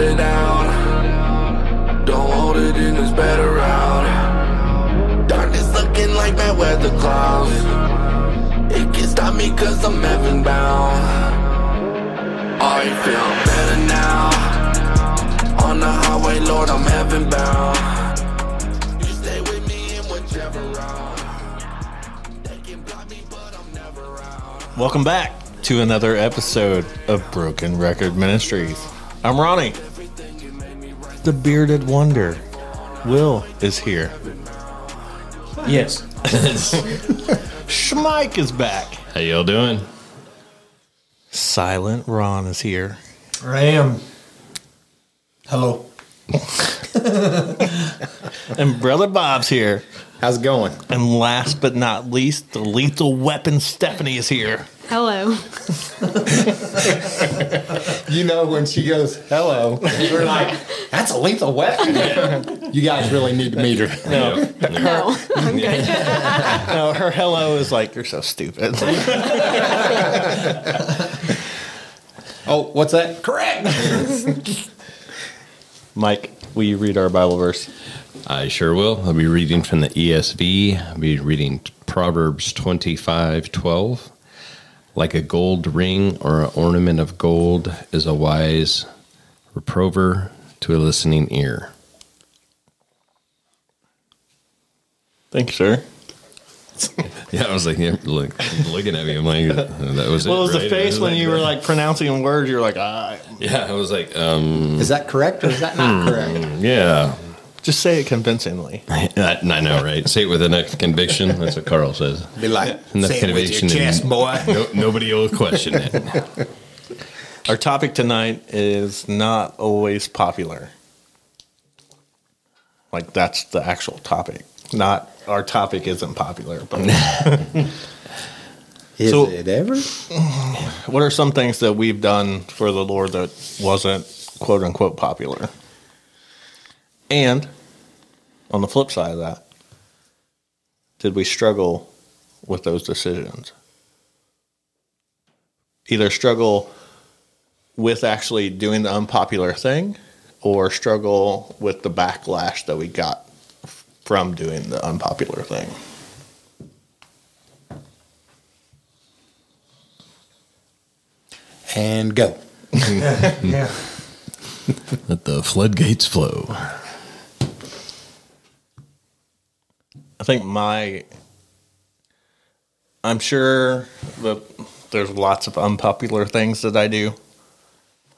let it out. Don't hold it in, it's better out. Darkness looking like bad weather clouds. It can stop me cause I'm heaven bound. I feel better now. On the highway, Lord, I'm heaven bound. Welcome back to another episode of Broken Record Ministries. I'm Ronnie. The bearded wonder. Will is here. Yes. Schmike is back. How y'all doing? Silent Ron is here. I am. Hello. And Brother Bob's here. How's it going? And last but not least, the lethal weapon Stephanie is here. Hello. You know when she goes, hello, we're like, that's a lethal weapon. you guys really need to meet her. No, No, I'm good. no, her hello is like, you're so stupid. Oh, what's that? Correct. Mike, will you read our Bible verse? I sure will. I'll be reading from the ESV. I'll be reading Proverbs twenty-five twelve. Like a gold ring or an ornament of gold is a wise reprover to a listening ear. Thank you, sir. Yeah, I was like, yeah, look, looking at me. I'm like, that was it. What was the face was when like, you were like pronouncing words? You were like, ah. Yeah, I was like, um, Is that correct or is that not correct? yeah. Just say it convincingly. I, I know, right? Say it with enough conviction. That's what Carl says. Be like, Enough say it with your and- chest, boy. No, nobody will question it. Our topic tonight is not always popular. Like that's the actual topic. Not our topic isn't popular, but Is So- it ever? what are some things that we've done for the Lord that wasn't quote unquote popular? And on the flip side of that, did we struggle with those decisions? Either struggle with actually doing the unpopular thing or struggle with the backlash that we got f- from doing the unpopular thing. And go. Yeah. Let the floodgates flow. I think my I'm sure that there's lots of unpopular things that I do,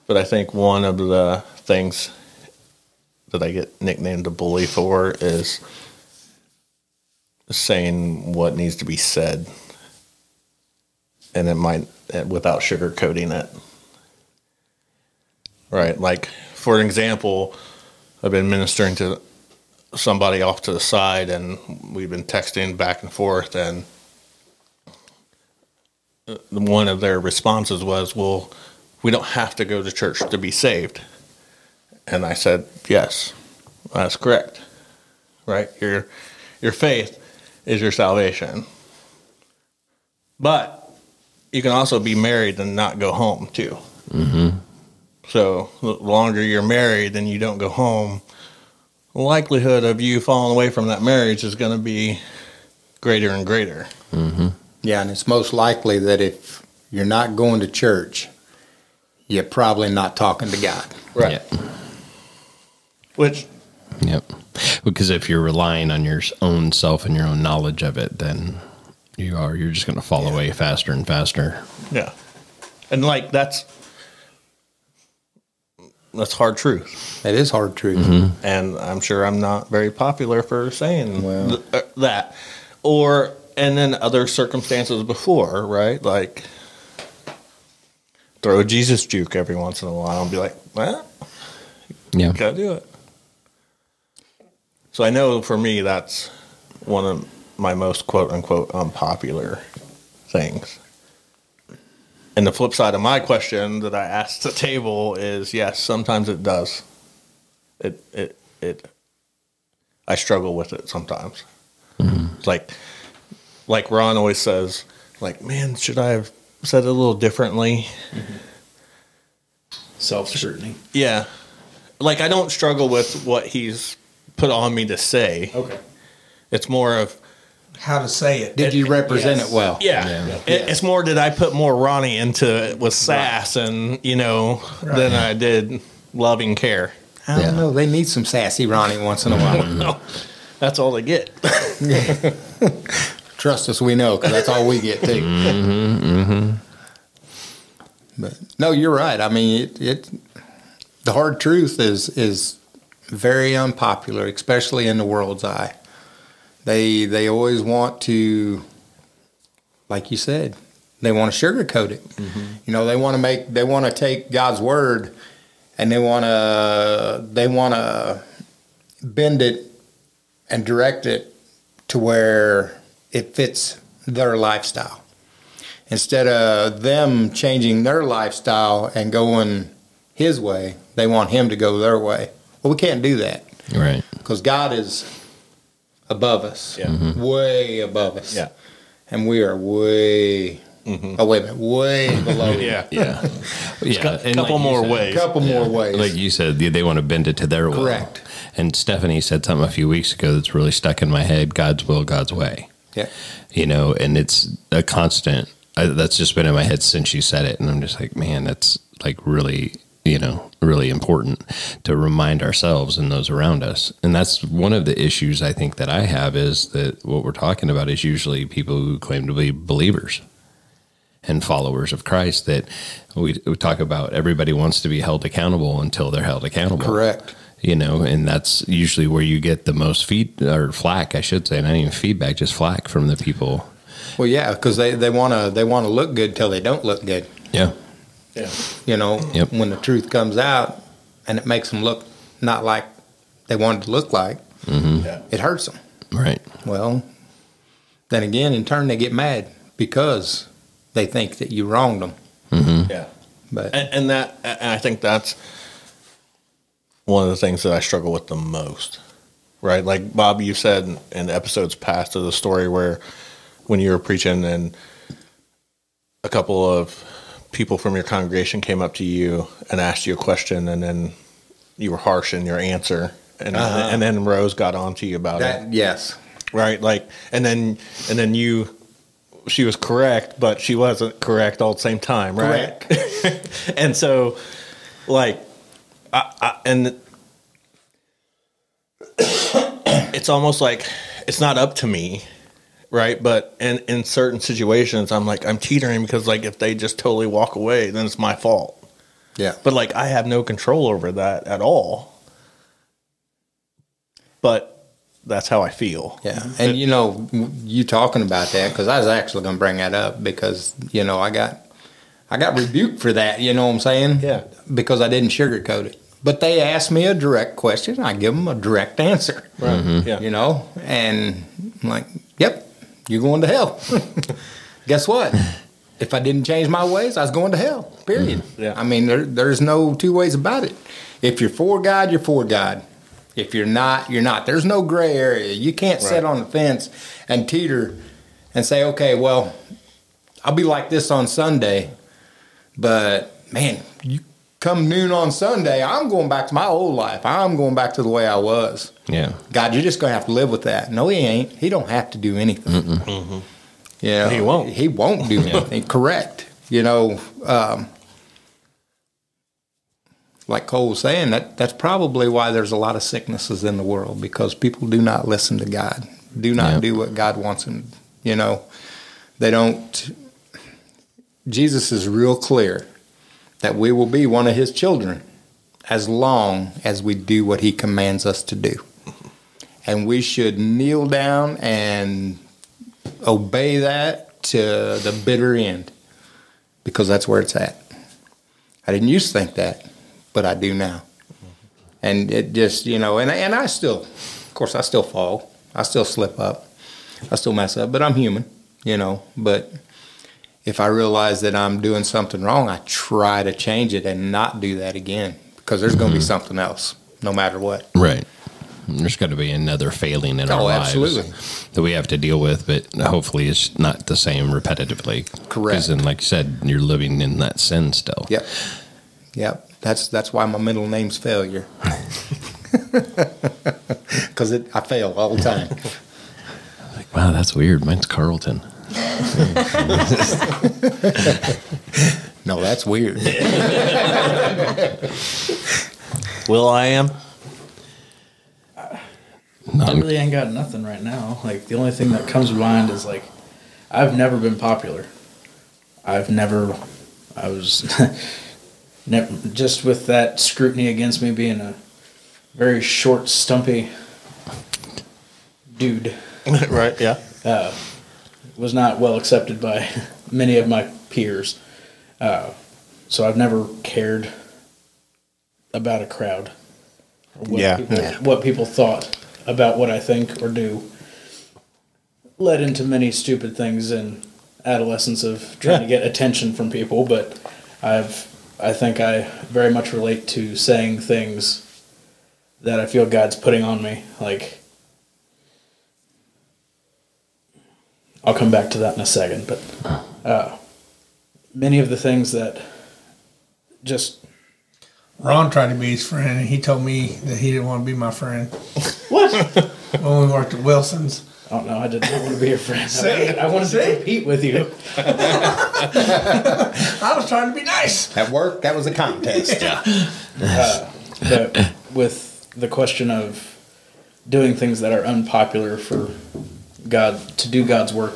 but I think one of the things that I get nicknamed a bully for is saying what needs to be said, and it might eh, without sugarcoating it. Right, like for example, I've been ministering to somebody off to the side and we've been texting back and forth and one of their responses was well we don't have to go to church to be saved. And i said yes that's correct right? Your your faith is your salvation. But you can also be married and not go home too. Mm-hmm. So the longer you're married and you don't go home likelihood of you falling away from that marriage is going to be greater and greater. Mm-hmm. Yeah, and it's most likely that if you're not going to church, you're probably not talking to God. Right. Which, Yep. Because if you're relying on your own self and your own knowledge of it, then you are you're just going to fall away faster and faster. yeah, and like that's that's hard truth, That is hard truth. and I'm sure I'm not very popular for saying Well. th- uh, that. Or and then other circumstances before, right? Like throw a Jesus juke every once in a while and be like, well, Yeah. gotta do it. So I know for me that's one of my most quote unquote unpopular things. And the flip side of my question that I asked the table is yes, sometimes it does. It it it I struggle with it sometimes. It's like like Ron always says, like, man, should I have said it a little differently? Mm-hmm. Self scrutiny. Yeah. like I don't struggle with what he's put on me to say. Okay. It's more of How to say it? Did you represent Yes. it well? yeah. It, it's more did I put more Ronnie into it with sass and you know than I did loving care. I don't Yeah. know. They need some sassy Ronnie once in a while. No, that's all they get. Trust us, we know, because that's all we get too. Mm-hmm, mm-hmm. But no, you're right. I mean, it, it. The hard truth is is very unpopular, especially in the world's eye. They they always want to, like you said, they want to sugarcoat it. Mm-hmm. You know, they want to make they want to take God's word, and they want to they want to bend it and direct it to where it fits their lifestyle. Instead of them changing their lifestyle and going his way, they want him to go their way. Well, we can't do that Right. because God is above us, Yeah. Mm-hmm. way above us. Yeah. And we are way, mm-hmm. oh, wait a minute, way below. yeah. Yeah. yeah. A couple you more said- ways. A couple more ways. Like you said, they- they want to bend it to their will. Correct. And Stephanie said something a few weeks ago that's really stuck in my head God's will, God's way. yeah. You know, and it's a constant. I, that's just been in my head since you said it. And I'm just like, man, that's like really, you know, really important to remind ourselves and those around us. And that's one of the issues I think that I have is that what we're talking about is usually people who claim to be believers and followers of Christ that we, we talk about everybody wants to be held accountable until they're held accountable. Correct. You know, and that's usually where you get the most feed or flack, I should say, not even feedback, just flack from the people. Well, yeah, because they, they want to they want to look good till they don't look good. Yeah. Yeah. You know, Yep. when the truth comes out and it makes them look not like they wanted to look like, mm-hmm. Yeah. it hurts them. Right. Well, then again, in turn, they get mad because they think that you wronged them. Mm-hmm. Yeah. But And, and that, and I think that's one of the things that I struggle with the most, right? Like Bob, you said in, in episodes past of the story where when you were preaching and a couple of people from your congregation came up to you and asked you a question, and then you were harsh in your answer, and uh-huh. and then Rose got on to you about it. yes, right like and then and then you she was correct but she wasn't correct all at the same time right? And so like I, I and it's almost like it's not up to me right but in in certain situations i'm like i'm teetering because like if they just totally walk away then it's my fault yeah, but like I have no control over that at all. But that's how I feel. yeah. And you know, you talking about that because I was actually going to bring that up because you know I got I got rebuked for that. You know what I'm saying? Yeah. Because I didn't sugarcoat it. But they asked me a direct question. I give them a direct answer. Right. Mm-hmm. Yeah. you know, and I'm like, yep, you're going to hell. Guess what? If I didn't change my ways, I was going to hell. Period. Mm-hmm. Yeah. I mean, there, there's no two ways about it. If you're for God, you're for God. If you're not, you're not. There's no gray area. You can't sit on the fence and teeter and say, okay, well, I'll be like this on Sunday, but man, you come noon on Sunday, I'm going back to my old life. I'm going back to the way I was. Yeah. God, you're just going to have to live with that. No, he ain't. He don't have to do anything. Yeah, He won't. He won't do anything. Correct. You know, um, like Cole was saying, that that's probably why there's a lot of sicknesses in the world because people do not listen to God, do not do what God wants them. You know, they don't. Jesus is real clear that we will be one of His children as long as we do what He commands us to do, and we should kneel down and obey that to the bitter end because that's where it's at. I didn't used to think that, but I do now. And it just, you know, and, and I still, of course, I still fall. I still slip up. I still mess up, but I'm human, you know. But if I realize that I'm doing something wrong, I try to change it and not do that again because there's going to be mm-hmm. something else no matter what. Right. There's got to be another failing in our Oh, lives absolutely. that we have to deal with, but hopefully it's not the same repetitively. Correct. Because then, like you said, you're living in that sin still. Yep. Yep. That's that's why my middle name's Failure. Because I fail all the time. Like, wow, that's weird. Mine's Carlton. No, that's weird. Will I am? I really ain't got nothing right now. Like the only thing that comes to mind is like I've never been popular. I've never I was never just with that scrutiny against me being a very short, stumpy dude right. Yeah. uh, was not well accepted by many of my peers. Uh, so I've never cared about a crowd. Or what Yeah. People, Yeah. What people thought about what I think or do led into many stupid things in adolescence of trying to get attention from people. But I've, I think I very much relate to saying things that I feel God's putting on me. Like, I'll come back to that in a second, but uh, many of the things that just Ron tried to be his friend, and he told me that he didn't want to be my friend what when we worked at Wilson's. I don't know. I did not want to be your friend. See? I wanted, I wanted See? to compete with you. I was trying to be nice. At work, that was a contest. But with the question of doing things that are unpopular for God to do God's work,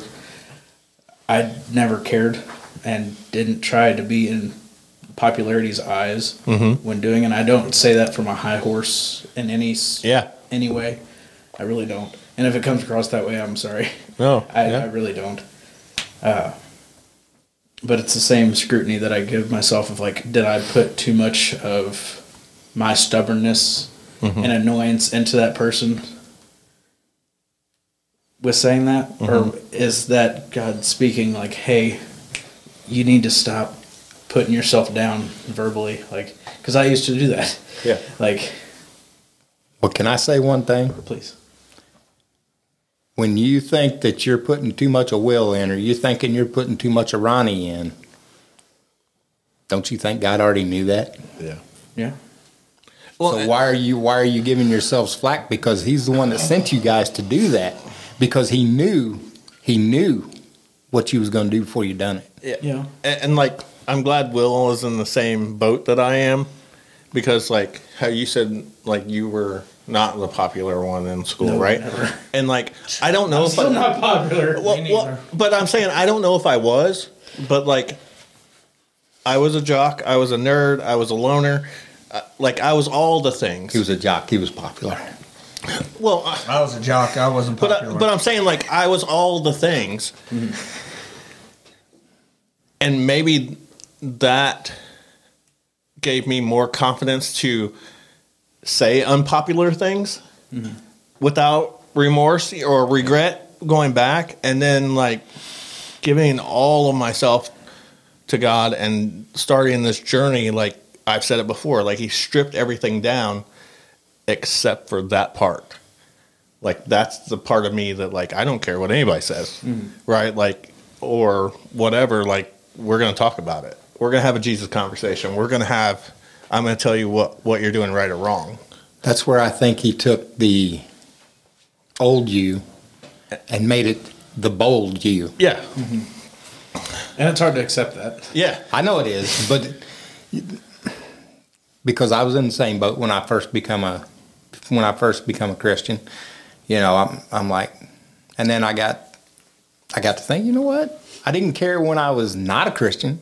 I never cared and didn't try to be in popularity's eyes when doing it. And I don't say that from a high horse in any Yeah. any way. I really don't. And if it comes across that way, I'm sorry. No. I, yeah. I really don't. Uh, but it's the same scrutiny that I give myself of like, did I put too much of my stubbornness and annoyance into that person with saying that? Or mm-hmm. is that God speaking like, hey, you need to stop putting yourself down verbally? Like, because I used to do that. Yeah. Like, Well, can I say one thing? please. When you think that you're putting too much of Will in, or you're thinking you're putting too much of Ronnie in, don't you think God already knew that? Yeah. Yeah. Well, so why are you why are you giving yourselves flack? Because He's the one that sent you guys to do that. Because He knew He knew what you was going to do before you done it. Yeah. and, and like I'm glad Will is in the same boat that I am because like how you said like you were not the popular one in school, No, right? never. And like I don't know if Still I, not popular. well, Me well, but I'm saying I don't know if I was, but like I was a jock, I was a nerd, I was a loner, uh, like I was all the things. He was a jock. He was popular. Well, I, I was a jock. I wasn't but popular. I, but I'm saying like I was all the things, mm-hmm. and maybe that gave me more confidence to say unpopular things mm-hmm. without remorse or regret going back, and then like giving all of myself to God and starting this journey. Like I've said it before, like He stripped everything down except for that part like that's the part of me that like I don't care what anybody says, mm-hmm. right? Like or whatever. Like we're gonna talk about it. We're gonna have a Jesus conversation. We're gonna have. I'm gonna tell you what what you're doing right or wrong. That's where I think he took the old you and made it the bold you. Yeah, mm-hmm. And it's hard to accept that. yeah, I know it is, but because I was in the same boat when I first become a when I first become a Christian, you know, I'm I'm like, and then I got I got to think, you know what? I didn't care when I was not a Christian.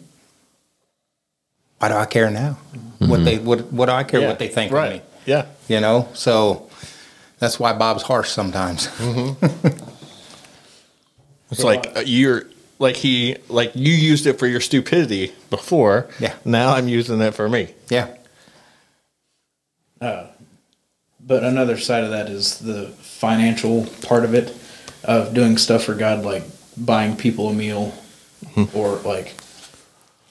Why do I care now? What they what what do I care yeah. what they think right. of me? Yeah, You know, so that's why Bob's harsh sometimes. it's like uh, you're like he like you used it for your stupidity before. Yeah. Now I'm using it for me. yeah, But another side of that is the financial part of it, of doing stuff for God, like buying people a meal, hmm. or like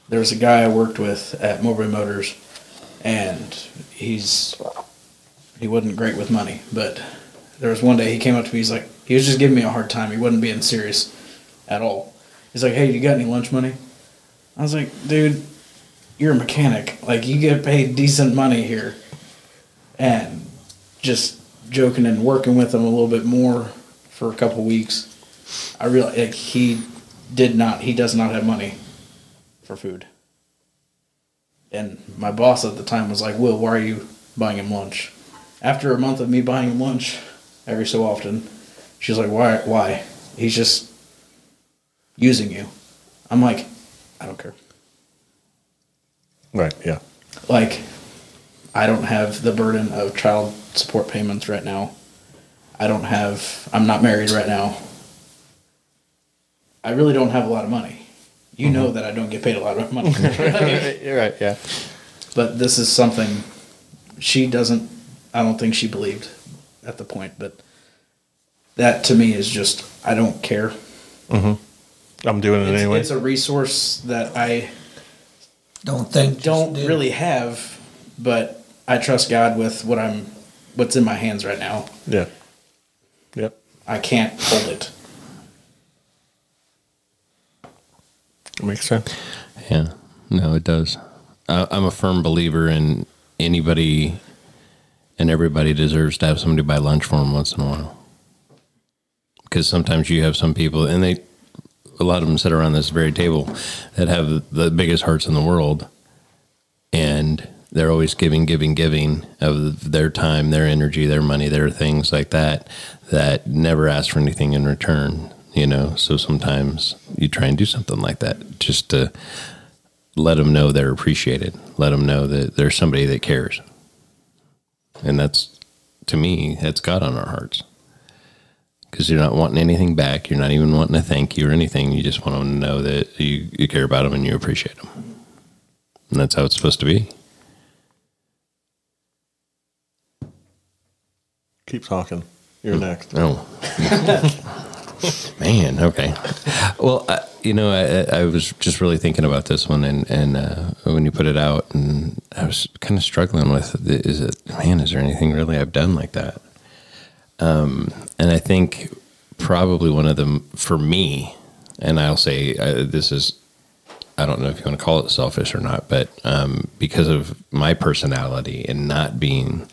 there was a guy I worked with at Mobile Motors, and he's he wasn't great with money, but there was one day he came up to me. He's like, he was just giving me a hard time. He wasn't being serious at all. He's like, "Hey, you got any lunch money?" I was like, "Dude, you're a mechanic. Like you get paid decent money here, and just joking and working with him a little bit more for a couple weeks. I realized like, he did not. He does not have money for food. And my boss at the time was like, "Will, why are you buying him lunch?" After a month of me buying him lunch every so often, she's like, "Why? Why? He's just using you." I'm like, "I don't care." Right. Yeah. like I don't have the burden of child support payments right now. I don't have I'm not married right now. I really don't have a lot of money. You know mm-hmm. that I don't get paid a lot of money. You're right. Yeah. but this is something she doesn't I don't think she believed at the point, but that to me is just I don't care. Mm-hmm. I'm doing it It's, anyway. it's a resource that I Don't think. don't really have, but I trust God with what I'm what's in my hands right now. yeah. Yep. I can't hold it. Makes sense. Yeah, no, it does. I, I'm a firm believer in anybody and everybody deserves to have somebody buy lunch for them once in a while. Because sometimes you have some people, and they, a lot of them sit around this very table that have the biggest hearts in the world, and they're always giving, giving, giving of their time, their energy, their money, their things like that, that never ask for anything in return. You know, so sometimes you try and do something like that just to let them know they're appreciated. Let them know that there's somebody that cares. And that's, to me, that's God on our hearts. Because you're not wanting anything back. You're not even wanting to thank you or anything. You just want them to know that you, you care about them and you appreciate them. And that's how it's supposed to be. Keep talking. You're next. Oh, man. Okay. Well, I, you know, I, I was just really thinking about this one, and and uh, when you put it out, and I was kind of struggling with, is it, man, is there anything really I've done like that? Um, and I think probably one of them for me, and I'll say uh, this is. I don't know if you want to call it selfish or not, but um, because of my personality and not being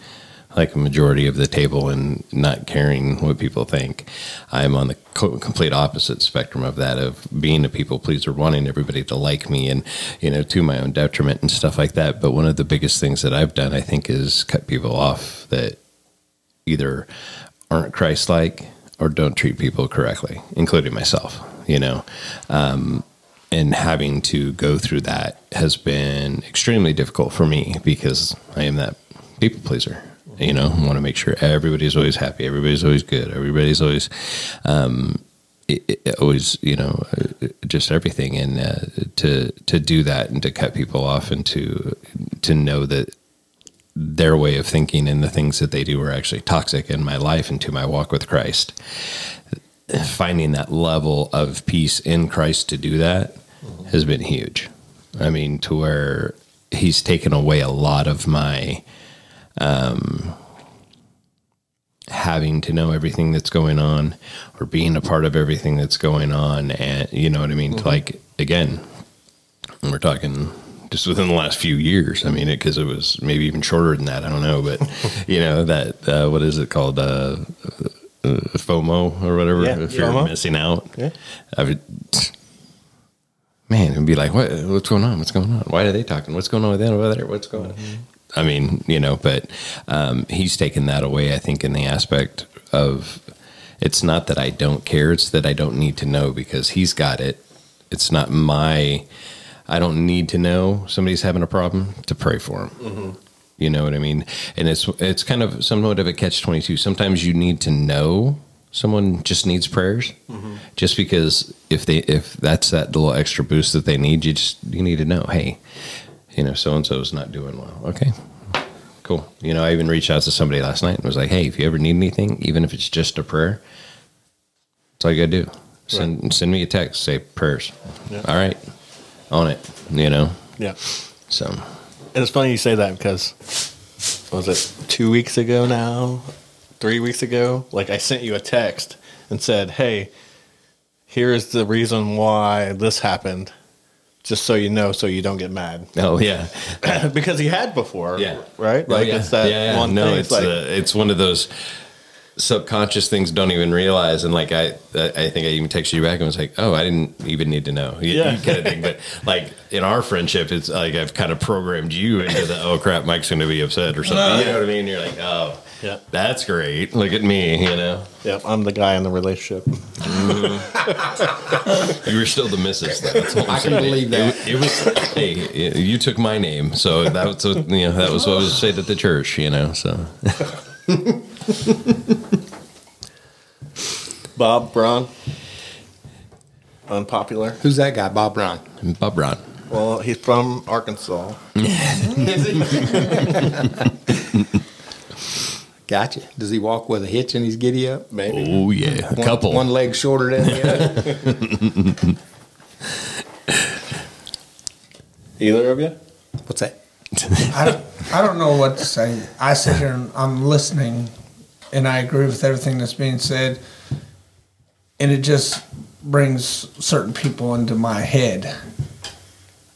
like a majority of the table and not caring what people think. I'm on the co- complete opposite spectrum of that of being a people pleaser, wanting everybody to like me and, you know, to my own detriment and stuff like that. But one of the biggest things that I've done, I think, is cut people off that either aren't Christ like or don't treat people correctly, including myself, you know. Um, and having to go through that has been extremely difficult for me because I am that people pleaser. You know, want to make sure everybody's always happy, everybody's always good, everybody's always, um, it, it always you know, uh, just everything. And uh, to to do that and to cut people off and to to know that their way of thinking and the things that they do are actually toxic in my life and to my walk with Christ. Finding that level of peace in Christ to do that has been huge. I mean, to where He's taken away a lot of my um, having to know everything that's going on or being a part of everything that's going on. And you know what I mean? Like, again, we're talking just within the last few years. I mean, it because it was maybe even shorter than that. I don't know, but you know that uh, what is it called? Uh, uh, FOMO or whatever. Yeah, if you're FOMO. missing out, Yeah. I would, man, it'd be like, what? What's going on? What's going on? Why are they talking? What's going on with them over there? What's going on? I mean, you know, but um, he's taken that away. I think in the aspect of it's not that I don't care; it's that I don't need to know because he's got it. It's not my. I don't need to know somebody's having a problem to pray for them. You know what I mean? And it's it's kind of somewhat of a catch twenty two. Sometimes you need to know someone just needs prayers, just because if they if that's that little extra boost that they need, you just you need to know, hey, you know, so and so is not doing well. Okay, cool. You know, I even reached out to somebody last night and was like, hey, if you ever need anything, even if it's just a prayer, that's all you gotta do. Send send me a text, say prayers. Yeah. All right, on it. You know, Yeah. so And it's funny you say that because was it two weeks ago now, three weeks ago? Like I sent you a text and said, "Hey, here's the reason why this happened. Just so you know, so you don't get mad. Oh yeah, because he had before. yeah, Right? Oh, Like yeah. it's that yeah, yeah. one no, thing. it's like, uh, it's one of those subconscious things don't even realize and like I I think I even texted you back and was like oh I didn't even need to know you, Yeah. kind of thing but like in our friendship it's like I've kind of programmed you into the oh crap Mike's going to be upset or something you know what I mean you're like oh Yeah. that's great look at me you know Yep, I'm the guy in the relationship. Mm-hmm. you were still the missus though. That's all I'm I can saying. believe that. it, it was hey you took my name so that was what, you know that was what was said at the church you know so Bob Braun. Unpopular. Who's that guy, Bob Brown? Bob Ron Well, he's from Arkansas. Gotcha. Does he walk with a hitch in his giddy up? Maybe. oh yeah a One- couple One leg shorter than the other. Either of you? What's that? I don't, I don't know what to say. I sit here and I'm listening, and I agree with everything that's being said, and it just brings certain people into my head,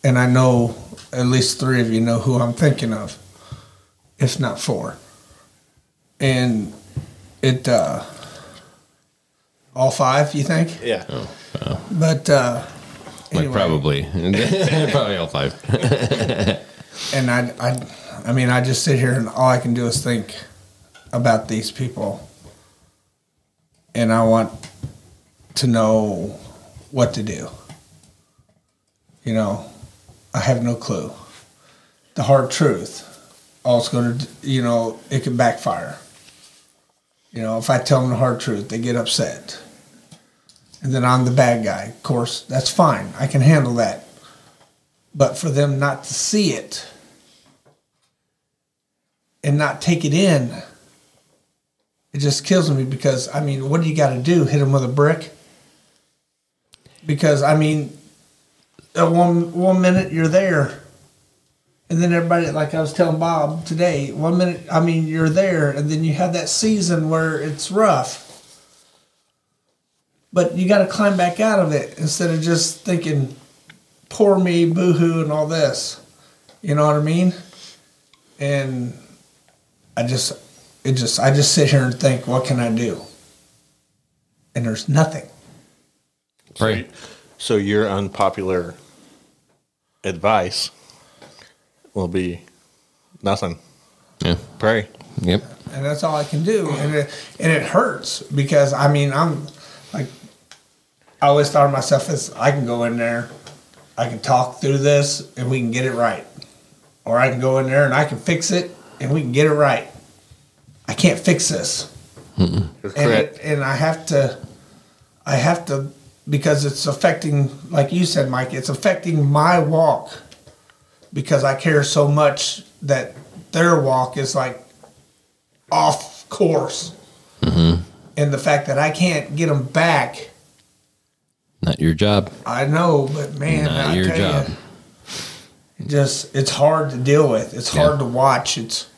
and I know at least three of you know who I'm thinking of, if not four, and it uh, all five. You think? Yeah. But uh, like probably probably all five and I, I, I mean, I just sit here and all I can do is think about these people, and I want to know what to do. You know, I have no clue. The hard truth, all it's going to, you know, it can backfire. You know, if I tell them the hard truth, they get upset. And then I'm the bad guy. Of course, that's fine. I can handle that but for them not to see it and not take it in it just kills me because i mean what do you got to do hit them with a brick because i mean one one minute you're there and then everybody like i was telling bob today one minute i mean you're there and then you have that season where it's rough but you got to climb back out of it instead of just thinking poor me, boohoo, and all this. You know what I mean? And I just, it just, I just sit here and think, what can I do? And there's nothing. right So your unpopular advice will be nothing. yeah Pray. yep and that's all I can do. And it, and it hurts because I mean I'm like I always thought of myself as I can go in there, I can talk through this, and we can get it right, or I can go in there and I can fix it, and we can get it right. I can't fix this, You're and it, and I have to, I have to because it's affecting, like you said, Mike, it's affecting my walk because I care so much that their walk is like off course. Mm-hmm. And the fact that I can't get them back, not your job I know, but man, Not I your tell job. You, it just it's hard to deal with. It's hard to watch. It's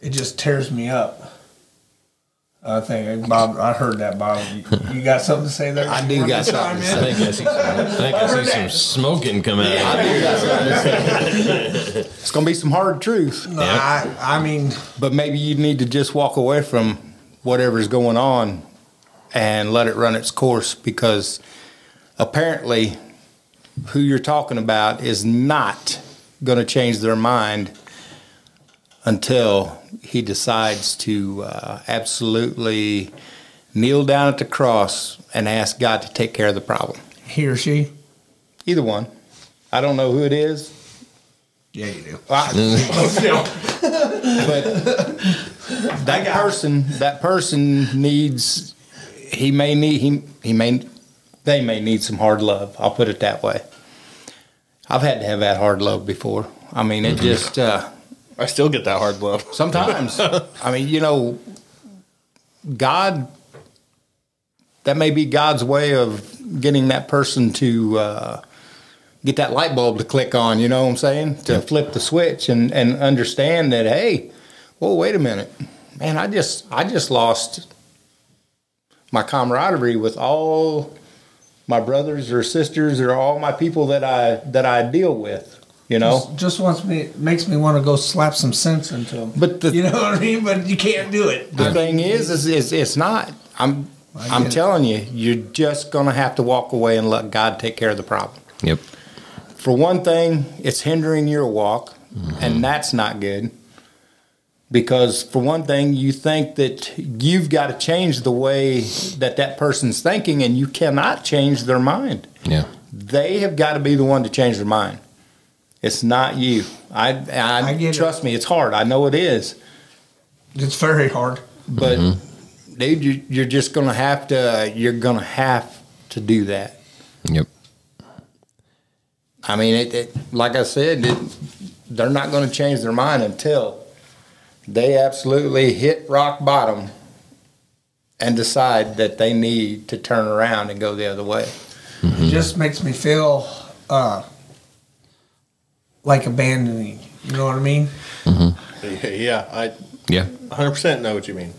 it just tears me up. I think Bob. I heard that Bob. You, you got something to say there? I do got something to I think I see some, I think I see some smoking coming out. It's going to be some hard truth, No, I, I mean, but maybe you need to just walk away from whatever's going on and let it run its course because apparently who you're talking about is not going to change their mind until he decides to uh, absolutely kneel down at the cross and ask God to take care of the problem. he or she. Either one. I don't know who it is. Yeah, you do. I- but that person, that person needs. He may need. He he may. They may need some hard love. I'll put it that way. I've had to have that hard love before. I mean, it just. Uh, I still get that hard love. Sometimes, I mean, you know, God. That may be God's way of getting that person to uh, get that light bulb to click on. You know what I'm saying? To flip the switch and and understand that. Hey, well, wait a minute, man. I just I just lost my camaraderie with all my brothers or sisters or all my people that I that I deal with. You know, Just, just wants me makes me want to go slap some sense into him. But the- you know what I mean. But you can't do it. the thing is, is, is it's not. I'm I I'm it. telling you, you're just gonna have to walk away and let God take care of the problem. Yep. For one thing, it's hindering your walk, and mm-hmm. that's not good. Because for one thing, you think that you've got to change the way that that person's thinking, and you cannot change their mind. Yeah. They have got to be the one to change their mind. It's not you. I, I, I get it. trust me. It's hard. I know it is, It's very hard. but dude, you, you're just gonna have to. You're gonna have to do that. Yep. I mean, it, it like I said, it, they're not going to change their mind until they absolutely hit rock bottom and decide that they need to turn around and go the other way. It just makes me feel uh, like abandoning. You know what I mean? Mm-hmm. Yeah, I Yeah. 100% know what you mean.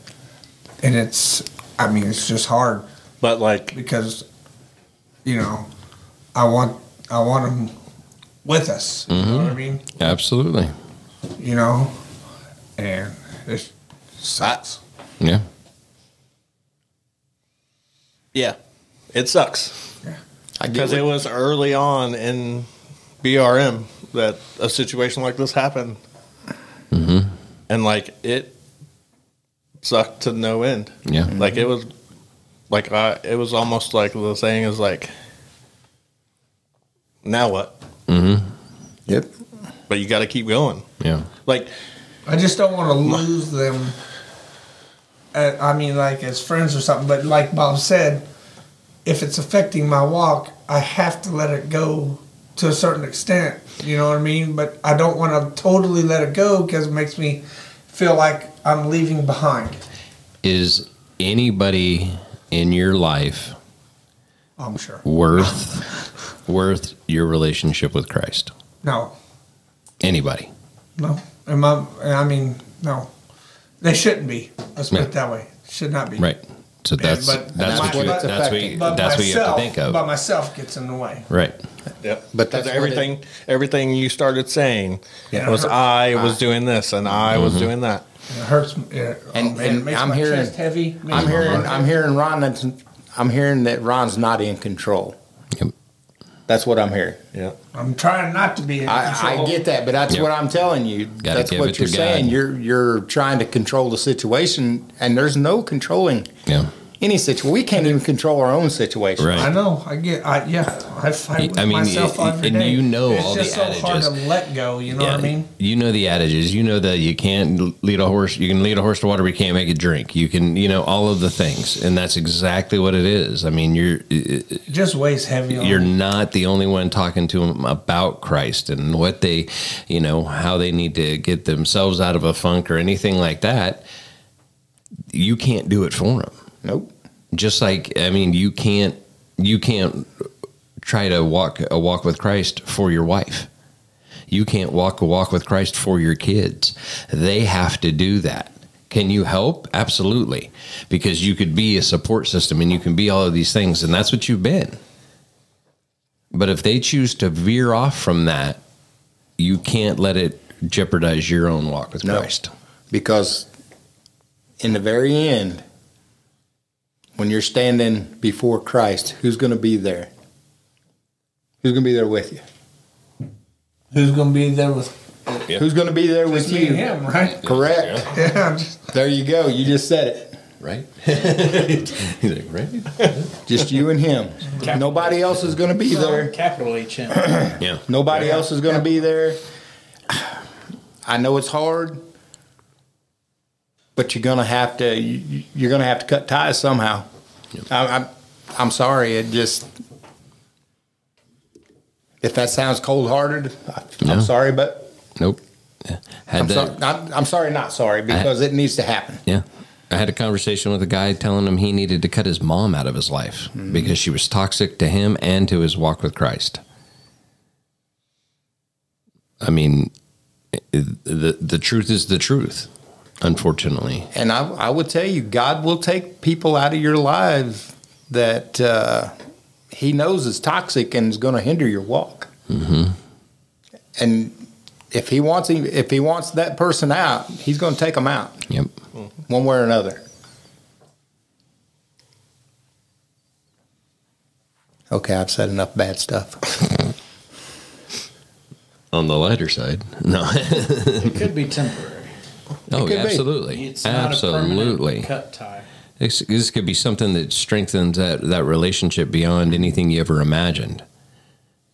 And it's, I mean, it's just hard But like, because, you know, I want, I want them with us. You know what I mm-hmm. mean? Absolutely. You know, and it sucks. Yeah. yeah, it sucks. I get Because it was early on in BRM that a situation like this happened. Mm-hmm. And like it sucked to no end. Yeah. Like it was like I it was almost like the saying is like now what? Mm-hmm. Yep. But you got to keep going. Yeah. Like I just don't want to lose them. Uh, I mean, like as friends or something. But like Bob said, if it's affecting my walk, I have to let it go to a certain extent. You know what I mean? But I don't want to totally let it go because it makes me feel like I'm leaving behind. Is anybody in your life oh, I'm sure. worth worth your relationship with Christ? No, Anybody? no. And my, I mean, no. They shouldn't be. Let's put Yeah. it that way. Should not be. Right. So that's but- that's but- what you but- that's what you, But that's what you have to think of. But myself gets in the way. Right. Yep. But that's what everything everything you started saying Yeah. was I was doing this and I was mm-hmm. doing that. It hurts. It, And- man, and makes I'm my hearing- chest heavy. I'm hearing. I'm hearing Ron. That's, I'm hearing that Ron's not in control. Yep. That's what I'm hearing. Yeah. I'm trying not to be I. I get that, but that's Yep. what I'm telling you. Gotta that's what you're saying. God. You're you're trying to control the situation, and there's no controlling Yeah. Any situation. We can't even control our own situation. Right. I know. I get. I yeah. I fight with I mean, myself y- every and day. you know it's all just the so hard to adages. let go. You know what I mean? You know the adages. You know that you can't lead a horse. You can lead a horse to water, but you can't make it drink. You can, you know, all of the things, and that's exactly what it is. I mean, you're It just weighs heavy on. you're me. not the only one talking to them about Christ and what they, you know, how they need to get themselves out of a funk or anything like that. You can't do it for them. Nope. Just like I mean, you can't you can't try to walk a walk with Christ for your wife. You can't walk a walk with Christ for your kids. They have to do that. Can you help? Absolutely. Because you could be a support system and you can be all of these things, and that's what you've been. But if they choose to veer off from that, you can't let it jeopardize your own walk with No. Christ. Because in the very end, when you're standing before Christ, who's going to be there? Who's going to be there with you? Who's going to be there with Who's going to be there with just me you? and him? Right? Correct. Yeah. I'm just- There you go. You just said it. Right? He's like, right? Just you and him. Nobody else is going to be there. Capital H M. Yeah. Nobody else is going to be there. I know it's hard, but you're going to have to. you- You're to have to cut ties somehow. I, I'm, I'm sorry. It just. If that sounds cold hearted, I'm sorry, but Nope. Yeah. Had I'm, that, sorry, I'm, I'm sorry, not sorry, because it needs to happen. Yeah. I had a conversation with a guy telling him he needed to cut his mom out of his life mm-hmm. because she was toxic to him and to his walk with Christ. I mean, the the truth is the truth, unfortunately. And I, I would tell you, God will take people out of your lives that uh, he knows is toxic and is going to hinder your walk. Mm-hmm. And if he wants him, if he wants that person out, he's going to take them out Yep. one way or another. Okay, I've said enough bad stuff. On the lighter side, no. It could be temporary. Oh, could be. absolutely, It's not a absolutely. cut tie. This, this could be something that strengthens that, that relationship beyond anything you ever imagined.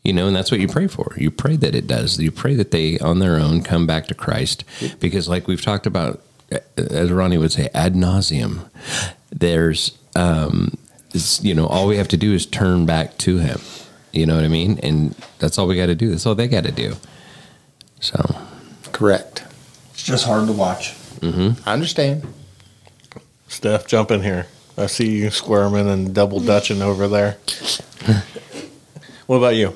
You know, and that's what you pray for. You pray that it does. You pray that they, on their own, come back to Christ. Because, like we've talked about, uh, as Ronnie would say, ad nauseum, there's, um, you know, all we have to do is turn back to Him. You know what I mean? And that's all we got to do. That's all they got to do. So, Correct. It's just hard to watch. I understand. Steph, jump in here. I see you squirming and double dutching over there. what about you?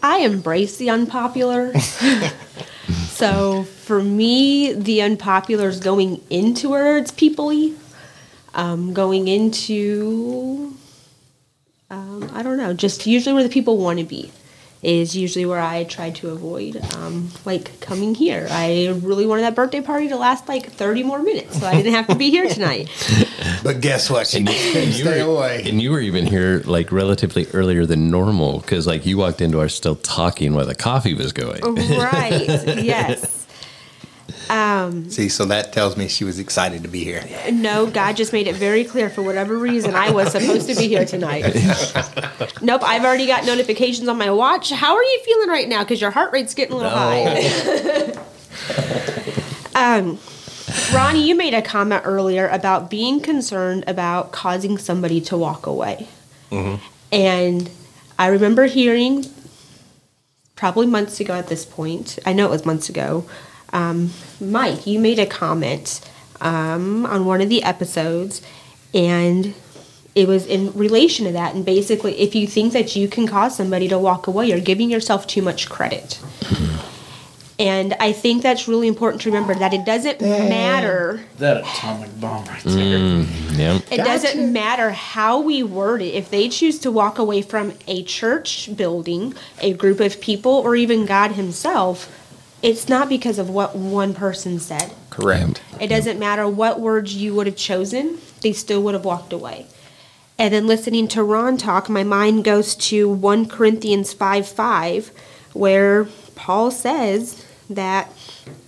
I embrace the unpopular. so for me, the unpopular is going into where it's peoply, um, going into, um, I don't know, just usually where the people want to be is usually where I try to avoid, um, like coming here. I really wanted that birthday party to last like 30 more minutes, so I didn't have to be here tonight. But guess what? She couldn't stay were, away. And you were even here like relatively earlier than normal because like you walked into our still talking while the coffee was going. right, yes. Um, See, so that tells me she was excited to be here. No, God just made it very clear for whatever reason I was supposed to be here tonight. nope, I've already got notifications on my watch. How are you feeling right now? Because your heart rate's getting a little high. um, Ronnie, you made a comment earlier about being concerned about causing somebody to walk away. And I remember hearing probably months ago at this point, I know it was months ago, um, Mike, you made a comment um, on one of the episodes, and it was in relation to that. And basically, if you think that you can cause somebody to walk away, you're giving yourself too much credit. And I think that's really important to remember that it doesn't matter. That atomic bomb right there. Yeah. It doesn't matter how we word it. If they choose to walk away from a church building, a group of people, or even God Himself, it's not because of what one person said. Correct. It doesn't matter what words you would have chosen, they still would have walked away. And then listening to Ron talk, my mind goes to 1 Corinthians 5 5, where Paul says that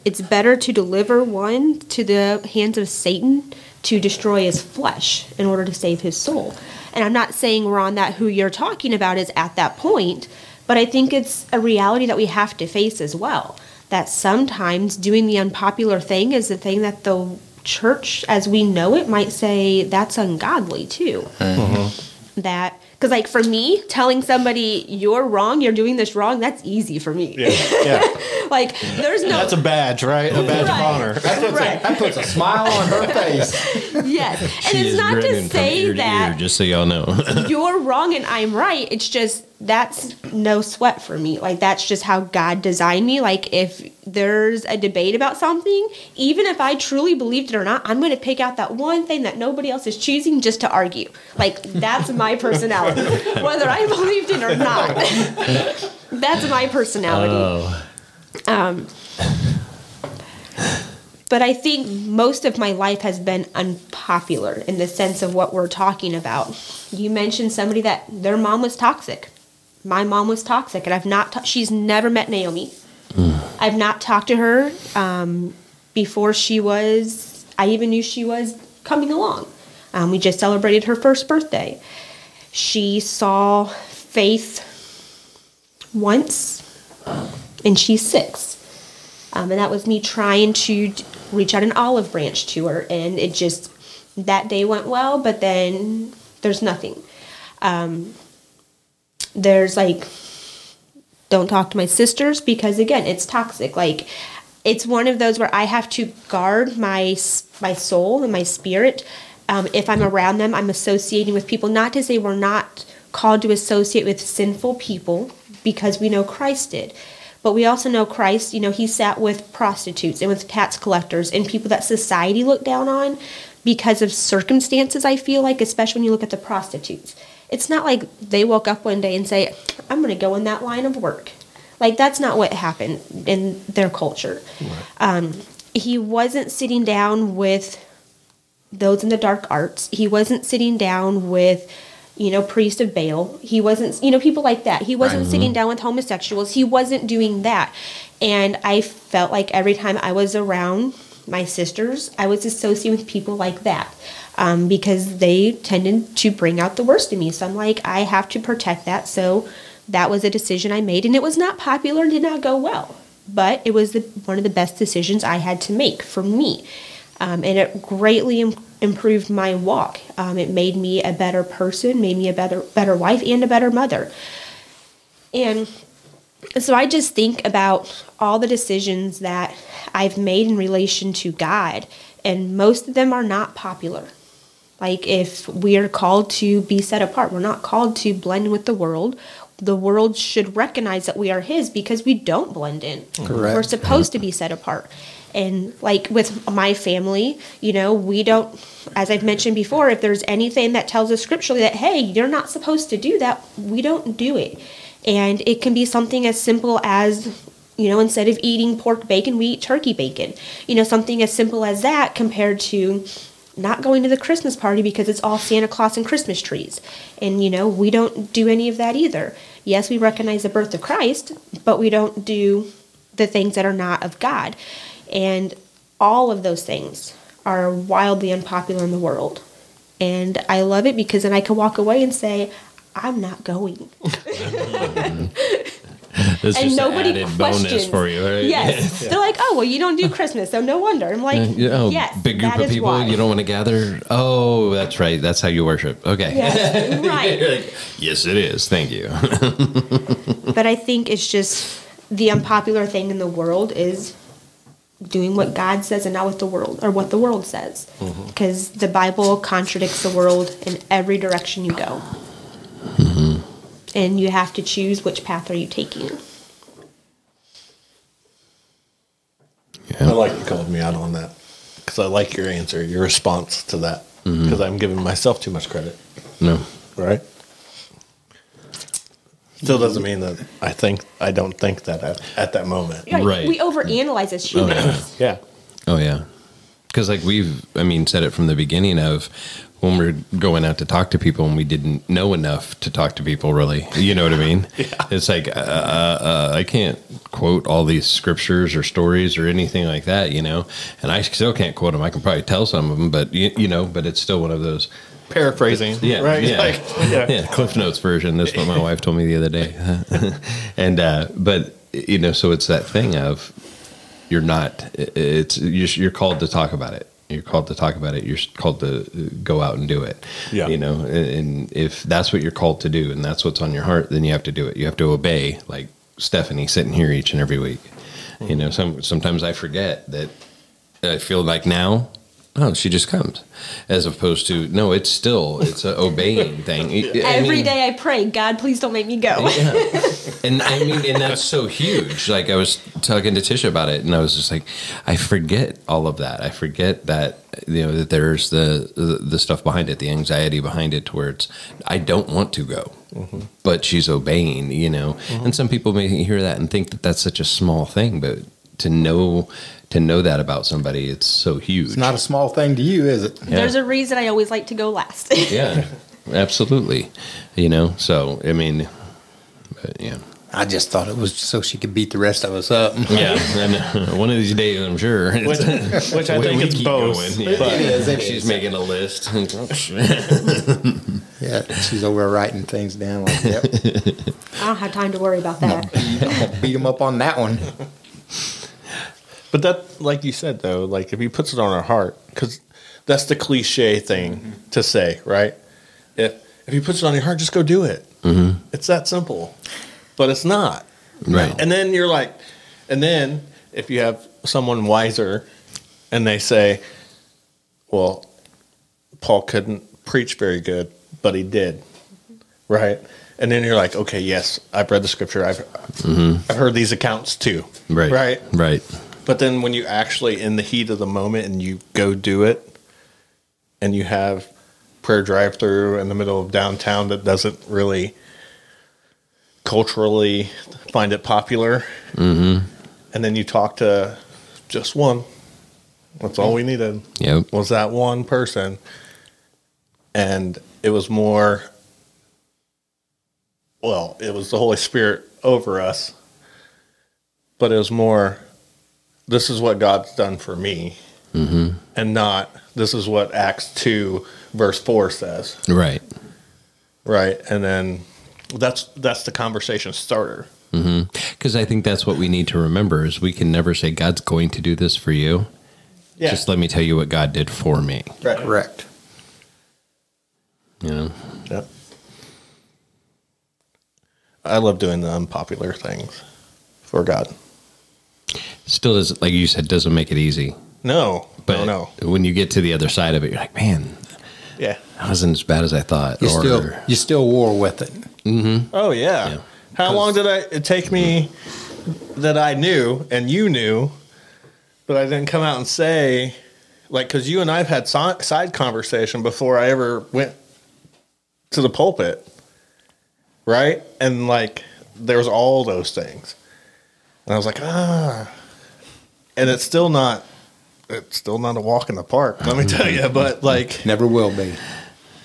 it's better to deliver one to the hands of Satan to destroy his flesh in order to save his soul. And I'm not saying, Ron, that who you're talking about is at that point, but I think it's a reality that we have to face as well. That sometimes doing the unpopular thing is the thing that the church, as we know it, might say that's ungodly too. Mm-hmm. That because, like, for me, telling somebody you're wrong, you're doing this wrong, that's easy for me. Yeah, yeah. like, there's no. That's a badge, right? A badge Right. of honor. right. That puts a smile on her face. Yes, and She it's not to grinning from say ear to that ear, just so y'all know. you're wrong and I'm right. It's just that's no sweat for me. Like that's just how God designed me. Like if there's a debate about something, even if I truly believed it or not, I'm going to pick out that one thing that nobody else is choosing just to argue. Like that's my personality, whether I believed it or not. that's my personality. Um, but I think most of my life has been unpopular in the sense of what we're talking about. You mentioned somebody that their mom was toxic. My mom was toxic, and I've not. Ta- she's never met Naomi. I've not talked to her um, before she was. I even knew she was coming along. Um, we just celebrated her first birthday. She saw Faith once, and she's six. Um, and that was me trying to d- reach out an olive branch to her, and it just that day went well, but then there's nothing. Um, there's like, don't talk to my sisters because again, it's toxic. Like, it's one of those where I have to guard my my soul and my spirit. Um, if I'm around them, I'm associating with people. Not to say we're not called to associate with sinful people because we know Christ did, But we also know Christ, you know, he sat with prostitutes and with tax collectors and people that society looked down on because of circumstances, I feel like, especially when you look at the prostitutes. It's not like they woke up one day and say, I'm going to go in that line of work. Like, that's not what happened in their culture. Um, he wasn't sitting down with those in the dark arts. He wasn't sitting down with, you know, priest of Baal. He wasn't, you know, people like that. He wasn't sitting down with homosexuals. He wasn't doing that. And I felt like every time I was around my sisters, I was associating with people like that um, because they tended to bring out the worst in me. So I'm like, I have to protect that. So that was a decision I made, and it was not popular and did not go well. But it was the, one of the best decisions I had to make for me um, and it greatly Im- improved my walk. Um, it made me a better person, made me a better better wife, and a better mother. And so I just think about all the decisions that I've made in relation to God, and most of them are not popular. Like if we are called to be set apart, we're not called to blend with the world. The world should recognize that we are His because we don't blend in. Correct. We're supposed to be set apart. And like with my family, you know, we don't, as I've mentioned before, if there's anything that tells us scripturally that, hey, you're not supposed to do that, we don't do it. And it can be something as simple as, you know, instead of eating pork bacon, we eat turkey bacon. You know, something as simple as that compared to not going to the Christmas party because it's all Santa Claus and Christmas trees. And, you know, we don't do any of that either. Yes, we recognize the birth of Christ, but we don't do the things that are not of God. And all of those things are wildly unpopular in the world. And I love it because then I can walk away and say, I'm not going. This and nobody questions. bonus for you, right? Yes. They're like, oh, well, you don't do Christmas, so no wonder. I'm like, Yeah, oh, yes. big group of people. why. You don't want to gather. Oh, that's right. That's how you worship. Okay. Yes, right. yes, it is. Thank you. But I think it's just the unpopular thing in the world is doing what God says and not what the world or what the world says. Mm-hmm. Because the Bible contradicts the world in every direction you go. And you have to choose which path are you taking. Yeah. I like you called me out on that because I like your answer, your response to that mm-hmm. because I'm giving myself too much credit, no. right? Still doesn't mean that I think I don't think that at, at that moment. Right. We overanalyze as oh, humans. Yeah. Oh yeah, because like we've, I mean, said it from the beginning of when we're going out to talk to people and we didn't know enough to talk to people. Really, you know what I mean? It's like uh, uh, I can't quote all these scriptures or stories or anything like that, you know, and I still can't quote them. I can probably tell some of them, but you, you know, but it's still one of those. Paraphrasing. Yeah, Right. yeah, Like, yeah. yeah. Cliff Notes version. That's what my wife told me the other day. and uh, but you know, so it's that thing of you're not. It's you're you're called to talk about it. You're called to talk about it. You're called to uh, go out and do it. Yeah. You know, and, if that's what you're called to do, and that's what's on your heart, then you have to do it. You have to obey, like Stephanie sitting here each and every week. You know, some sometimes I forget that. I feel like now Oh, she just comes, as opposed to no. It's still it's an obeying thing. I Every day mean, I pray, God, please don't make me go. yeah. And I mean, and that's so huge. Like I was talking to Tisha about it, and I was just like, I forget all of that. I forget that you know that there's the the, the stuff behind it, the anxiety behind it, to where it's I don't want to go, mm-hmm. but she's obeying. You know, mm-hmm. and some people may hear that and think that that's such a small thing, but to know to know that about somebody, it's so huge. It's not a small thing to you, is it? There's a reason I always like to go last. yeah, absolutely. You know, so I mean, but yeah. I just thought it was so she could beat the rest of us up. Yeah, and one of these days, I'm sure. Which, which I think it's keep both. going, yeah. But It is. I think she's making a list. Yeah, she's over writing things down like, yep, I don't have time to worry about that. I'll beat him up on that one. But that, like you said, though, like if he puts it on our heart, because that's the cliche thing to say, right? If if he puts it on your heart, just go do it. Mm-hmm. It's that simple. But it's not. Right. And then you're like, and then if you have someone wiser, and they say, "Well, Paul couldn't preach very good, but he did," right? and then you're like, okay, yes, I've read the scripture. I've I've heard these accounts too. Right. Right. Right. But then when you actually in the heat of the moment and you go do it, and you have prayer drive through in the middle of downtown that doesn't really culturally find it popular, mm-hmm. and then you talk to just one. That's all we needed Yep. was that one person, and it was more. Well, it was the Holy Spirit over us, but it was more. This is what God's done for me, mm-hmm. and not this is what Acts two verse four says, Right. right? And then that's that's the conversation starter. Because I think that's what we need to remember is we can never say God's going to do this for you. Yeah, Just let me tell you what God did for me. right. Correct. You know. Yep. I love doing the unpopular things for God. Still doesn't like you said doesn't make it easy. No, But no, no. when you get to the other side of it, you're like, man, Yeah. that wasn't as bad as I thought. You or still you still war with it. Mm-hmm. Oh yeah. Yeah. How long did I it take me that I knew and you knew, but I didn't come out and say, like, because you and I've had si- side conversation before I ever went to the pulpit, right? And like, there was all those things, and I was like, ah, and it's still not. It's still not a walk in the park, let me tell you. But like, Never will be.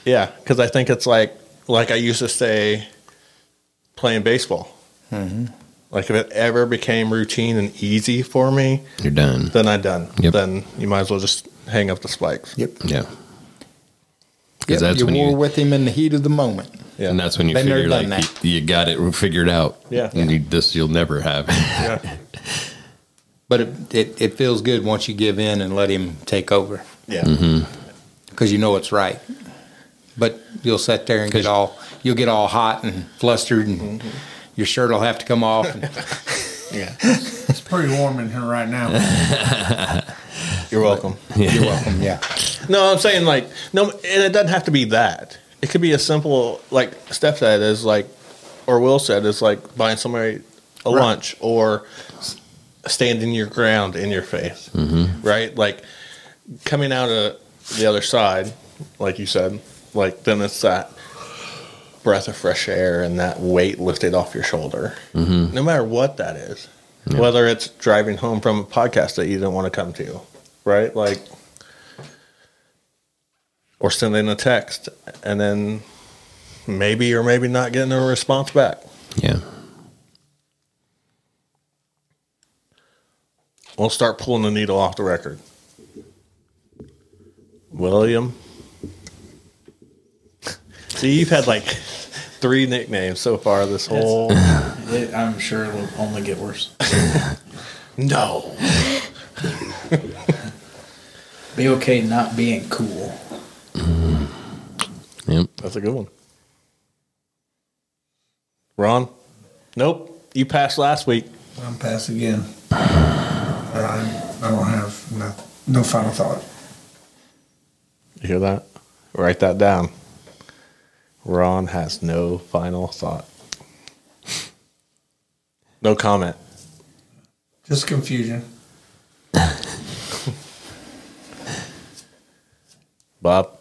yeah, because I think it's like like I used to say, playing baseball. Mm-hmm. Like if it ever became routine and easy for me, you're done. then I'm done. Yep. Then you might as well just hang up the spikes. Yep. Yeah. Yep. Because that's you when war you with him in the heat of the moment. Yeah. and that's when you Been there, figure done like you, you got it figured out. Yeah. And you, this you'll never have. yeah. But it, it, it feels good once you give in and let him take over Yeah. Mm-hmm. because you know it's right. But you'll sit there and get all you'll get all hot and flustered, and your shirt will have to come off. And Yeah. It's pretty warm in here right now. You're welcome. you're welcome. Yeah. No, I'm saying like no, and it doesn't have to be that. It could be as simple like Steph said is like, or Will said is like buying somebody a Right. lunch or s- standing your ground in your faith, right? Like coming out of the other side, like you said, like then it's that breath of fresh air and that weight lifted off your shoulder, no matter what that is. Whether it's driving home from a podcast that you didn't want to come to, right? Like or sending a text and then maybe or maybe not getting a response back. yeah. We'll start pulling the needle off the record. William. See, you've had like three nicknames so far this whole. It, I'm sure it'll only get worse. No. Be okay not being cool. Mm-hmm. Yep. That's a good one. Ron? Nope. You passed last week. I'm pass again. I, I don't have no, no final thought. You hear that? Write that down. Ron has no final thought. No comment. Just confusion. Bob?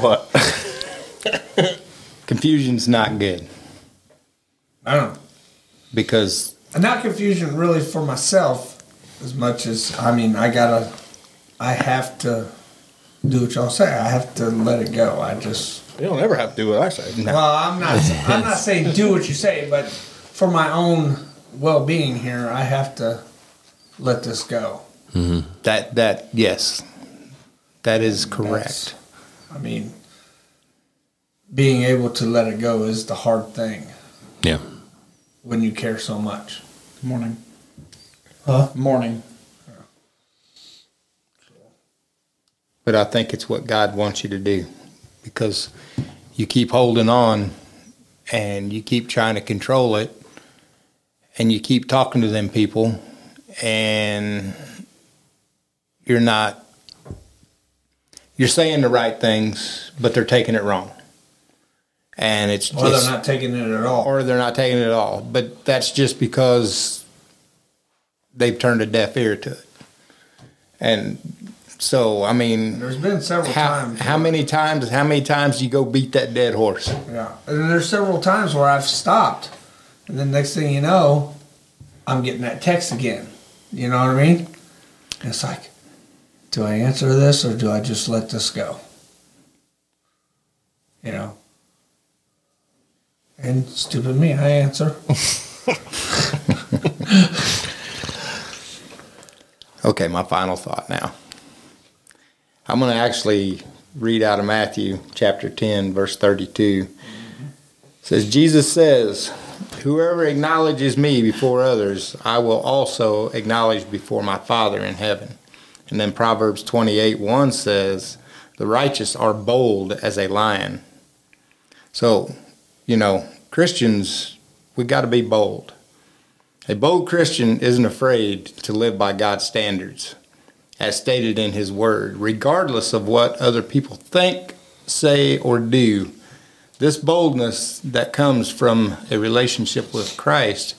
What? Confusion's not good I don't know. Because And not confusion really for myself as much as I mean I gotta I have to do what y'all say. I have to let it go. I just You don't ever have to do what I say. well I'm not I'm not saying do what you say, but for my own well being here I have to let this go. Mm-hmm. that that yes, that is correct. That's- I mean being able to let it go is the hard thing Yeah. When you care so much. Morning. Huh? Morning. But I think it's what God wants you to do because you keep holding on and you keep trying to control it and you keep talking to them people and you're not you're saying the right things, but they're taking it wrong. And it's Well, it's- they're not taking it at all. or they're not taking it at all. But that's just because they've turned a deaf ear to it. And so, I mean, There's been several how, times. how many times? How many times do you go beat that dead horse? Yeah, and there's several times where I've stopped, and then next thing you know, I'm getting that text again. You know what I mean? And it's like, do I answer this or do I just let this go? You know. And stupid me, I answer. Okay, my final thought now. I'm going to actually read out of Matthew chapter 10, verse 32. It says, Jesus says, Whoever acknowledges me before others, I will also acknowledge before my Father in heaven. And then Proverbs 28 1 says, The righteous are bold as a lion. So, you know, Christians, we got to be bold. A bold Christian isn't afraid to live by God's standards, as stated in His Word, regardless of what other people think, say, or do. This boldness that comes from a relationship with Christ,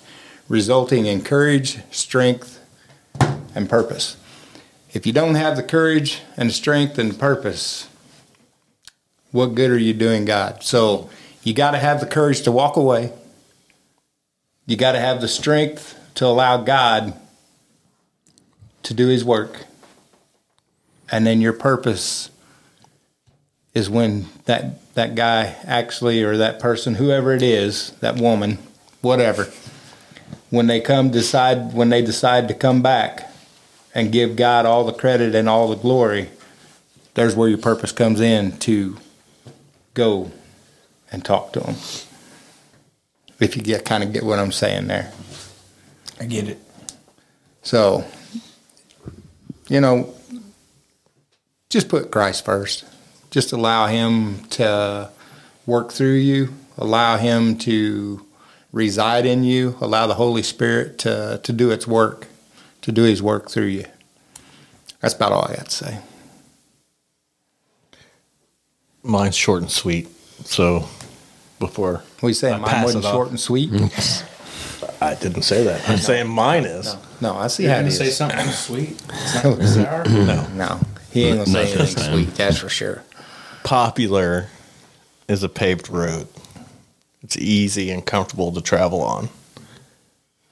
resulting in courage, strength, and purpose. If you don't have the courage and strength and purpose, what good are you doing God? So you got to have the courage to walk away. You got to have the strength to allow God to do his work. And then your purpose is when that that guy actually or that person whoever it is, that woman, whatever, when they come decide when they decide to come back and give God all the credit and all the glory, there's where your purpose comes in to go and talk to them. If you get kind of get what I'm saying there. I get it. So, you know, just put Christ first. Just allow Him to work through you, allow Him to reside in you, allow the Holy Spirit to, to do its work, to do His work through you. That's about all I got to say. Mine's short and sweet. So before What you saying? I Mine pass wasn't it off. short and sweet? Mm. I didn't say that. I'm saying mine is. No, I see You're how it gonna is. say something sweet. It's not gonna be sour. No. No, he ain't gonna Not say this anything time. sweet. That's for sure. Popular is a paved road. It's easy and comfortable to travel on,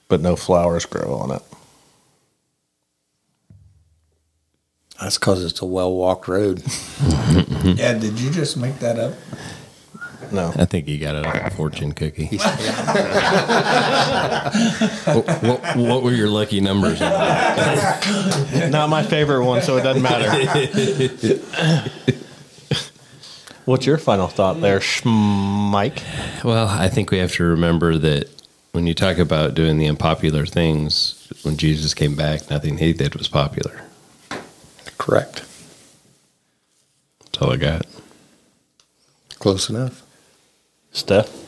but no flowers grow on it. That's because it's a well walked road. Yeah, did you just make that up? No. I think he got it off a fortune cookie. what, what, what were your lucky numbers? Not my favorite one, so it doesn't matter. What's your final thought there, Mike? Well, I think we have to remember that when you talk about doing the unpopular things, when Jesus came back, nothing he did was popular. Correct. That's all I got. Close enough. Steph?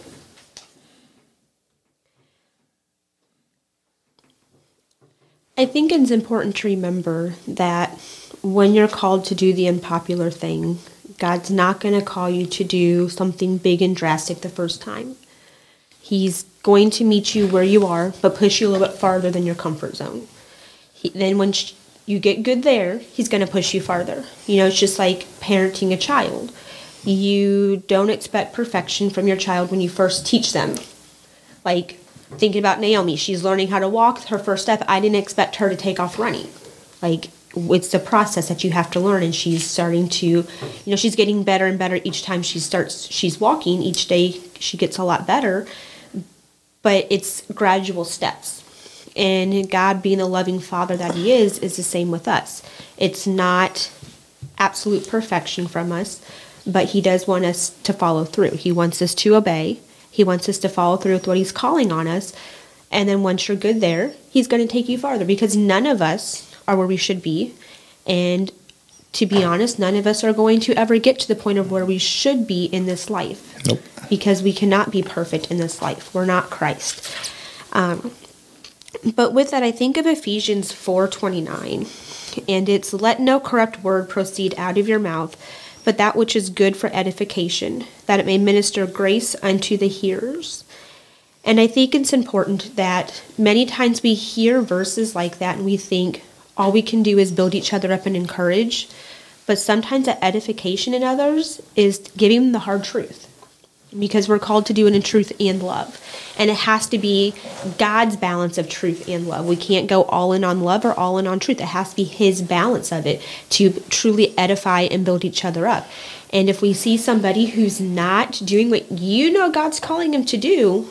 I think it's important to remember that when you're called to do the unpopular thing, God's not going to call you to do something big and drastic the first time. He's going to meet you where you are, but push you a little bit farther than your comfort zone. He, then, once you get good there, He's going to push you farther. You know, it's just like parenting a child. You don't expect perfection from your child when you first teach them like thinking about Naomi, she's learning how to walk. Her first step, I didn't expect her to take off running. Like it's the process that you have to learn, and she's starting to, you know, she's getting better and better each time she starts. She's walking each day. She gets a lot better, but it's gradual steps. And God, being the loving Father that He is, is the same with us. It's not absolute perfection from us, but He does want us to follow through. He wants us to obey. He wants us to follow through with what He's calling on us. And then once you're good there, He's going to take you farther because none of us are where we should be. And to be honest, none of us are going to ever get to the point of where we should be in this life. Nope. Because we cannot be perfect in this life. We're not Christ. Um, but with that, I think of Ephesians 4:29, and it's let no corrupt word proceed out of your mouth, but that which is good for edification, that it may minister grace unto the hearers. And I think it's important that many times we hear verses like that and we think all we can do is build each other up and encourage. But sometimes the edification in others is giving them the hard truth because we're called to do it in truth and love. And it has to be God's balance of truth and love. We can't go all in on love or all in on truth. It has to be His balance of it to truly edify and build each other up. And if we see somebody who's not doing what you know God's calling them to do,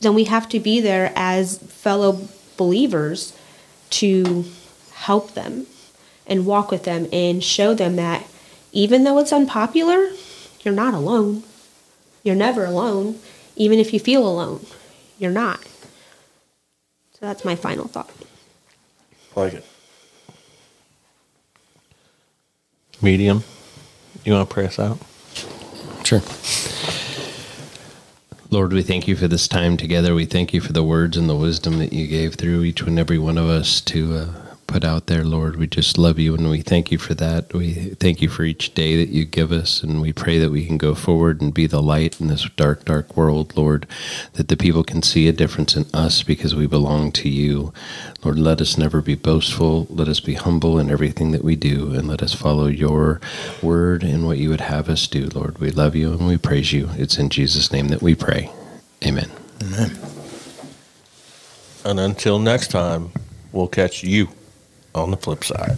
then we have to be there as fellow believers to help them and walk with them and show them that even though it's unpopular, you're not alone. You're never alone. Even if you feel alone, you're not. So that's my final thought. Like it. Medium. You want to pray us out? Sure. Lord, we thank you for this time together. We thank you for the words and the wisdom that you gave through each and every one of us to uh, put out there, Lord. We just love you and we thank you for that. We thank you for each day that you give us, and we pray that we can go forward and be the light in this dark, dark world, Lord, that the people can see a difference in us because we belong to you. Lord, let us never be boastful. Let us be humble in everything that we do, and let us follow your word and what you would have us do, Lord. We love you and we praise you. It's in Jesus' name that we pray. Amen. Amen. And until next time, we'll catch you on the flip side.